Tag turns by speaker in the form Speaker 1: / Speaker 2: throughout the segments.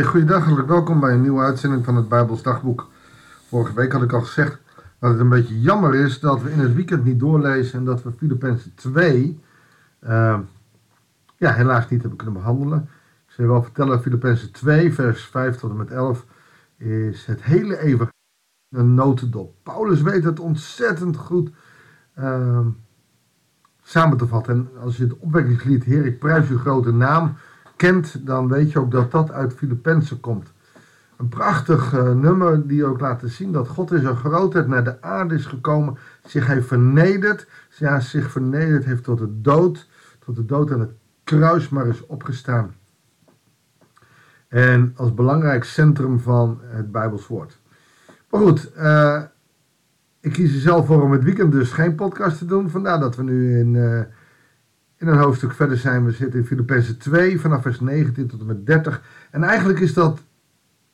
Speaker 1: Hey, goeiedag, welkom bij een nieuwe uitzending van het Bijbels Dagboek. Vorige week had ik al gezegd dat het een beetje jammer is dat we in het weekend niet doorlezen en dat we Filippenzen 2 uh, ja, helaas niet hebben kunnen behandelen. Ik zal je wel vertellen, Filippenzen 2 vers 5 tot en met 11 is het hele evangelie een notendop. Paulus weet het ontzettend goed uh, samen te vatten. En als je het opwekkingslied Heer, ik prijs uw grote naam kent, dan weet je ook dat dat uit Filippenzen komt. Een prachtig uh, nummer die ook laat zien dat God in zijn grootheid naar de aarde is gekomen, zich heeft vernederd, ja, zich vernederd heeft tot de dood, tot de dood aan het kruis maar is opgestaan. En als belangrijk centrum van het Bijbels woord. Maar goed, uh, ik kies er zelf voor om het weekend dus geen podcast te doen. Vandaar dat we nu in, uh, in een hoofdstuk verder zijn. We zitten in Filippenzen 2 vanaf vers 19 tot en met 30. En eigenlijk is dat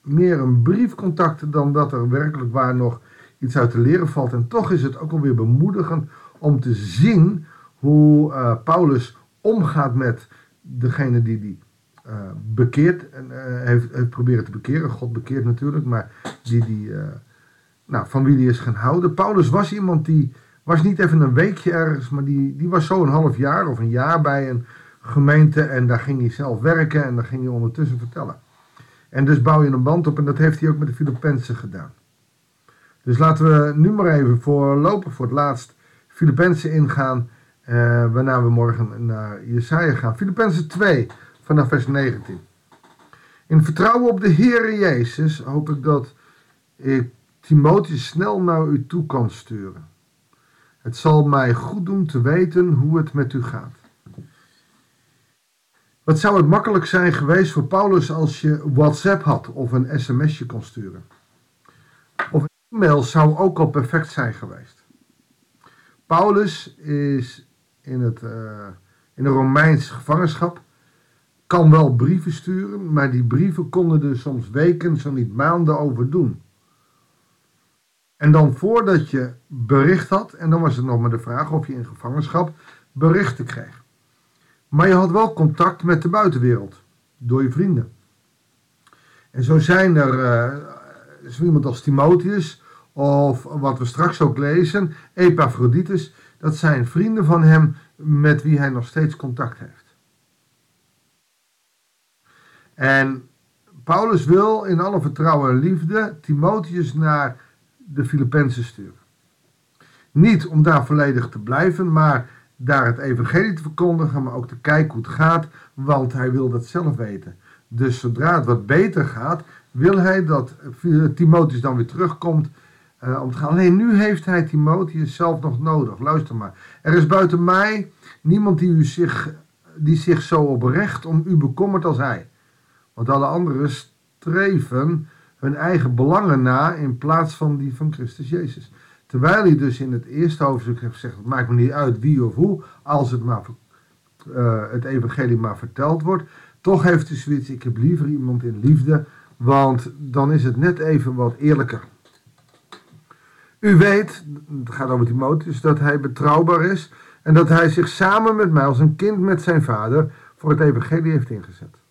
Speaker 1: meer een briefcontact dan dat er werkelijk waar nog iets uit te leren valt. En toch is het ook alweer bemoedigend om te zien hoe uh, Paulus omgaat met degene die die uh, bekeert en uh, heeft, heeft proberen te bekeren. God bekeert natuurlijk, maar die die nou, van wie die is gaan houden. Paulus was iemand die was niet even een weekje ergens, maar die, die was zo een half jaar of een jaar bij een gemeente en daar ging hij zelf werken en daar ging hij ondertussen vertellen. En dus bouw je een band op en dat heeft hij ook met de Filippenzen gedaan. Dus laten we nu maar even voorlopig voor het laatst Filippenzen ingaan, eh, waarna we morgen naar Jesaja gaan. Filippenzen 2 vanaf vers 19. In vertrouwen op de Heere Jezus hoop ik dat ik Timotheus snel naar u toe kan sturen. Het zal mij goed doen te weten hoe het met u gaat. Wat zou het makkelijk zijn geweest voor Paulus als je WhatsApp had of een sms'je kon sturen? Of e-mail zou ook al perfect zijn geweest. Paulus is in, het, uh, in een Romeins gevangenschap, kan wel brieven sturen, maar die brieven konden er soms weken, zo niet maanden over doen. En dan voordat je bericht had, en dan was het nog maar de vraag of je in gevangenschap berichten kreeg. Maar je had wel contact met de buitenwereld, door je vrienden. En zo zijn er uh, zo iemand als Timotheus, of wat we straks ook lezen, Epaphroditus. Dat zijn vrienden van hem met wie hij nog steeds contact heeft. En Paulus wil in alle vertrouwen en liefde Timotheus naar de Filippenzen sturen. Niet om daar volledig te blijven, maar daar het evangelie te verkondigen, maar ook te kijken hoe het gaat, want hij wil dat zelf weten. Dus zodra het wat beter gaat, wil hij dat Timotheus dan weer terugkomt uh, om te gaan. Alleen nu heeft hij Timotheus zelf nog nodig. Luister maar. Er is buiten mij niemand die, u zich, die zich zo oprecht om u bekommert als hij. Want alle anderen streven hun eigen belangen na in plaats van die van Christus Jezus. Terwijl hij dus in het eerste hoofdstuk heeft gezegd: het maakt me niet uit wie of hoe, als het, maar, uh, het evangelie maar verteld wordt. Toch heeft hij zoiets: ik heb liever iemand in liefde, want dan is het net even wat eerlijker. U weet, het gaat over Timotheus, dat hij betrouwbaar is en dat hij zich samen met mij als een kind met zijn vader voor het evangelie heeft ingezet.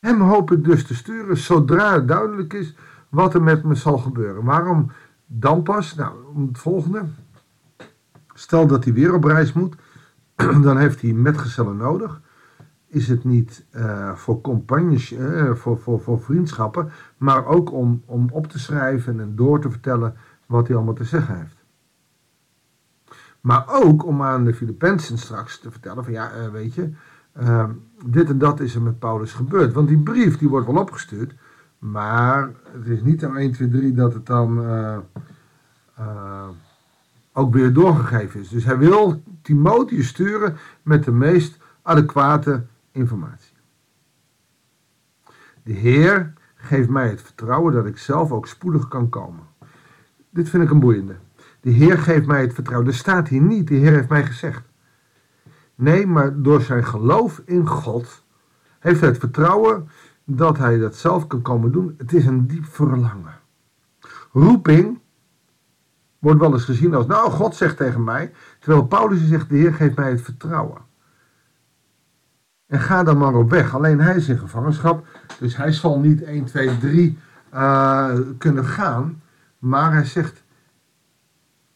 Speaker 1: Hem hoop ik dus te sturen zodra het duidelijk is wat er met me zal gebeuren. Waarom dan pas? Nou, om het volgende. Stel dat hij weer op reis moet, dan heeft hij metgezellen nodig. Is het niet uh, voor compagnies, uh, voor, voor, voor vriendschappen, maar ook om, om op te schrijven en door te vertellen wat hij allemaal te zeggen heeft. Maar ook om aan de Filippenzen straks te vertellen van ja, uh, weet je, uh, dit en dat is er met Paulus gebeurd. Want die brief die wordt wel opgestuurd, maar het is niet aan 1, 2, 3 dat het dan uh, uh, ook weer doorgegeven is. Dus hij wil Timotheus sturen met de meest adequate informatie. De Heer geeft mij het vertrouwen dat ik zelf ook spoedig kan komen. Dit vind ik een boeiende. De Heer geeft mij het vertrouwen. Er staat hier niet, de Heer heeft mij gezegd. Nee, maar door zijn geloof in God heeft hij het vertrouwen dat hij dat zelf kan komen doen. Het is een diep verlangen. Roeping wordt wel eens gezien als, nou, God zegt tegen mij, terwijl Paulus zegt, de Heer geeft mij het vertrouwen. En ga dan maar op weg. Alleen hij is in gevangenschap. Dus hij zal niet 1, 2, 3 uh, kunnen gaan. Maar hij zegt,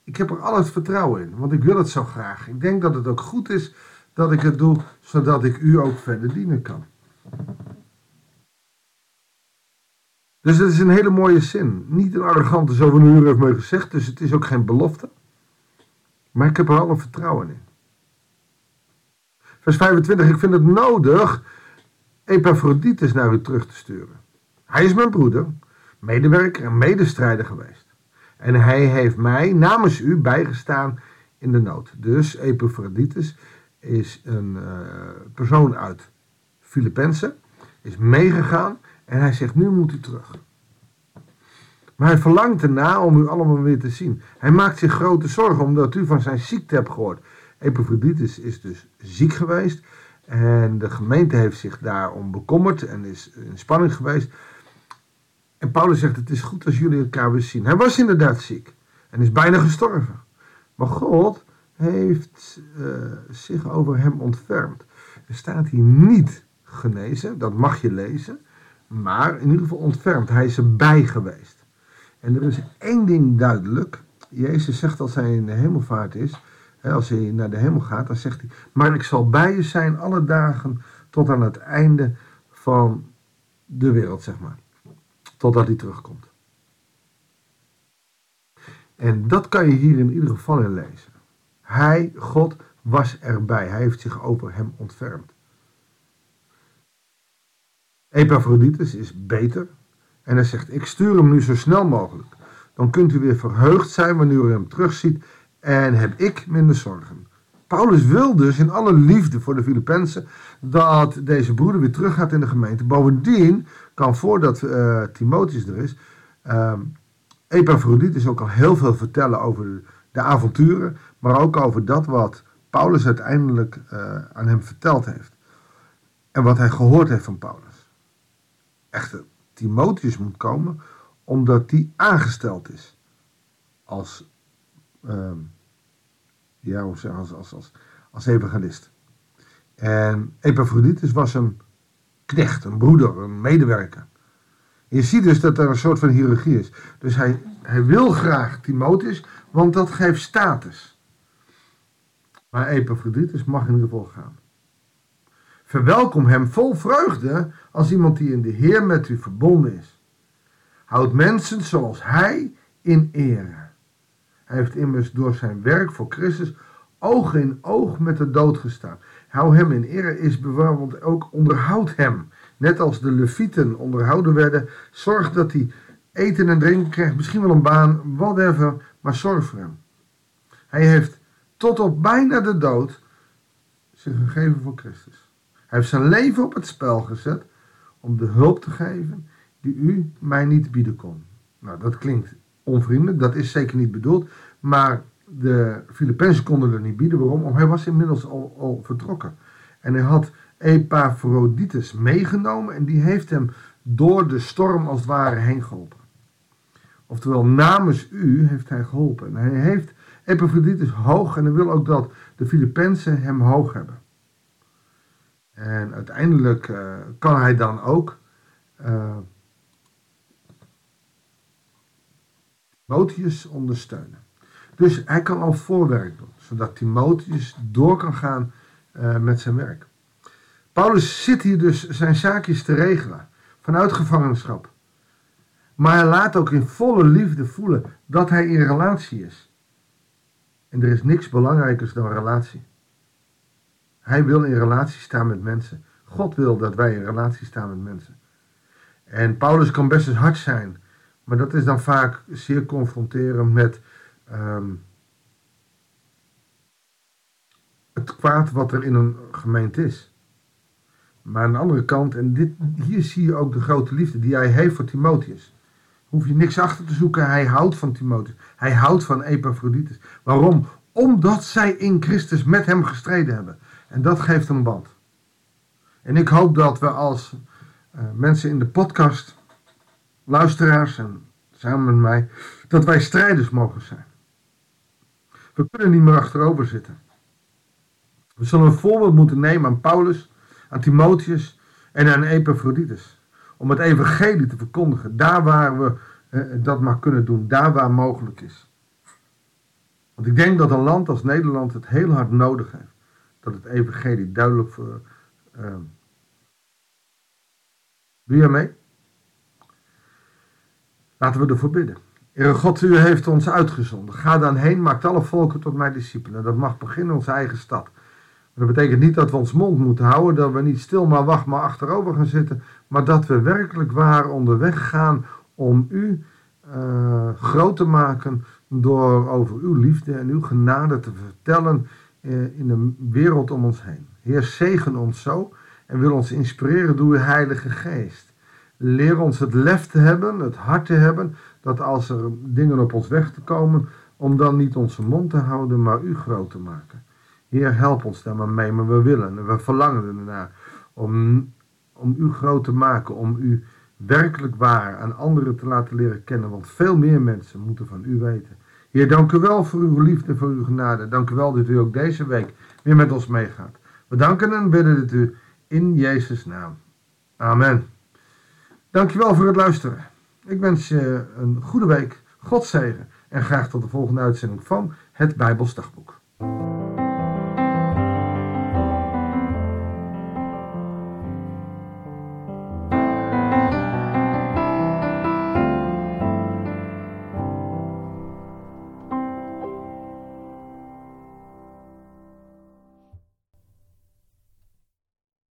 Speaker 1: ik heb er al het vertrouwen in. Want ik wil het zo graag. Ik denk dat het ook goed is dat ik het doe. Zodat ik u ook verder dienen kan. Dus het is een hele mooie zin. Niet een arrogante zo van u heeft mij gezegd. Dus het is ook geen belofte. Maar ik heb er alle vertrouwen in. Vers 25. Ik vind het nodig Epaphroditus naar u terug te sturen. Hij is mijn broeder, medewerker en medestrijder geweest. En hij heeft mij namens u bijgestaan in de nood. Dus Epaphroditus is een uh, persoon uit Filippenzen, is meegegaan en hij zegt nu moet u terug. Maar hij verlangt erna om u allemaal weer te zien. Hij maakt zich grote zorgen omdat u van zijn ziekte hebt gehoord. Epaphroditus is dus ziek geweest. En de gemeente heeft zich daarom bekommerd en is in spanning geweest. En Paulus zegt: Het is goed als jullie elkaar weer zien. Hij was inderdaad ziek en is bijna gestorven. Maar God heeft uh, zich over hem ontfermd. Er staat hier niet genezen, dat mag je lezen. Maar in ieder geval ontfermd. Hij is erbij geweest. En er is één ding duidelijk. Jezus zegt als hij in de hemelvaart is, als hij naar de hemel gaat, dan zegt hij: Maar ik zal bij je zijn alle dagen tot aan het einde van de wereld, zeg maar. Totdat hij terugkomt. En dat kan je hier in ieder geval in lezen. Hij, God, was erbij. Hij heeft zich over hem ontfermd. Epaphroditus is beter. En hij zegt: Ik stuur hem nu zo snel mogelijk. Dan kunt u weer verheugd zijn wanneer u hem terugziet en heb ik minder zorgen. Paulus wil dus in alle liefde voor de Filippenzen dat deze broeder weer teruggaat in de gemeente. Bovendien kan voordat uh, Timotheus er is, uh, Epaphroditus ook al heel veel vertellen over de avonturen, maar ook over dat wat Paulus uiteindelijk uh, aan hem verteld heeft. En wat hij gehoord heeft van Paulus. Echter, Timotheus moet komen omdat die aangesteld is als uh, ja, als, als, als, als evangelist. En Epaphroditus was een knecht, een broeder, een medewerker. je ziet dus dat er een soort van hiërarchie is. Dus hij, hij wil graag Timotheus, want dat geeft status. Maar Epaphroditus mag in ieder geval gaan. Verwelkom hem vol vreugde als iemand die in de Heer met u verbonden is. Houd mensen zoals hij in ere. Hij heeft immers door zijn werk voor Christus oog in oog met de dood gestaan. Hou hem in ere is want ook onderhoud hem. Net als de levieten onderhouden werden, zorg dat hij eten en drinken krijgt, misschien wel een baan, whatever, maar zorg voor hem. Hij heeft tot op bijna de dood zich gegeven voor Christus. Hij heeft zijn leven op het spel gezet om de hulp te geven die u mij niet bieden kon. Nou, dat klinkt onvriendelijk, dat is zeker niet bedoeld. Maar de Filipijnen konden er niet bieden. Waarom? Omdat hij was inmiddels al, al vertrokken. En hij had Epaphroditus meegenomen en die heeft hem door de storm als het ware heen geholpen. Oftewel, namens u heeft hij geholpen. En hij heeft Epaphroditus hoog en hij wil ook dat de Filippenzen hem hoog hebben. En uiteindelijk uh, kan hij dan ook uh, Timotheus ondersteunen. Dus hij kan al voorwerk doen, zodat Timotheus door kan gaan uh, met zijn werk. Paulus zit hier dus zijn zaakjes te regelen vanuit gevangenschap. Maar hij laat ook in volle liefde voelen dat hij in relatie is. En er is niks belangrijkers dan relatie. Hij wil in relatie staan met mensen. God wil dat wij in relatie staan met mensen. En Paulus kan best eens hard zijn maar dat is dan vaak zeer confronterend met um, het kwaad wat er in een gemeente is. Maar aan de andere kant, en dit, hier zie je ook de grote liefde die hij heeft voor Timotheus. Hoef je niks achter te zoeken, hij houdt van Timotheus. Hij houdt van Epaphroditus. Waarom? Omdat zij in Christus met hem gestreden hebben. En dat geeft een band. En ik hoop dat we als uh, mensen in de podcast luisteraars en samen met mij, dat wij strijders mogen zijn. We kunnen niet meer achterover zitten. We zullen een voorbeeld moeten nemen aan Paulus, aan Timotheus en aan Epaphroditus. Om het evangelie te verkondigen, daar waar we eh, dat maar kunnen doen, daar waar mogelijk is. Want ik denk dat een land als Nederland het heel hard nodig heeft. Dat het evangelie duidelijk voor... Uh, doe je mee? Laten we ervoor bidden. Heere God, u heeft ons uitgezonden. Ga dan heen, maakt alle volken tot mijn discipelen. Dat mag beginnen in onze eigen stad. Dat betekent niet dat we ons mond moeten houden, dat we niet stil maar wacht maar achterover gaan zitten, maar dat we werkelijk waar onderweg gaan om u uh, groot te maken door over uw liefde en uw genade te vertellen uh, in de wereld om ons heen. Heer, zegen ons zo en wil ons inspireren door uw Heilige Geest. Leer ons het lef te hebben, het hart te hebben, dat als er dingen op ons weg te komen, om dan niet onze mond te houden, maar u groot te maken. Heer, help ons daar maar mee, maar we willen en we verlangen ernaar om, om u groot te maken, om u werkelijk waar aan anderen te laten leren kennen, want veel meer mensen moeten van u weten. Heer, dank u wel voor uw liefde, voor uw genade. Dank u wel dat u ook deze week weer met ons meegaat. We danken en bidden dit u in Jezus' naam. Amen. Dankjewel voor het luisteren. Ik wens je een goede week, God zegen en graag tot de volgende uitzending van het Bijbelsdagboek.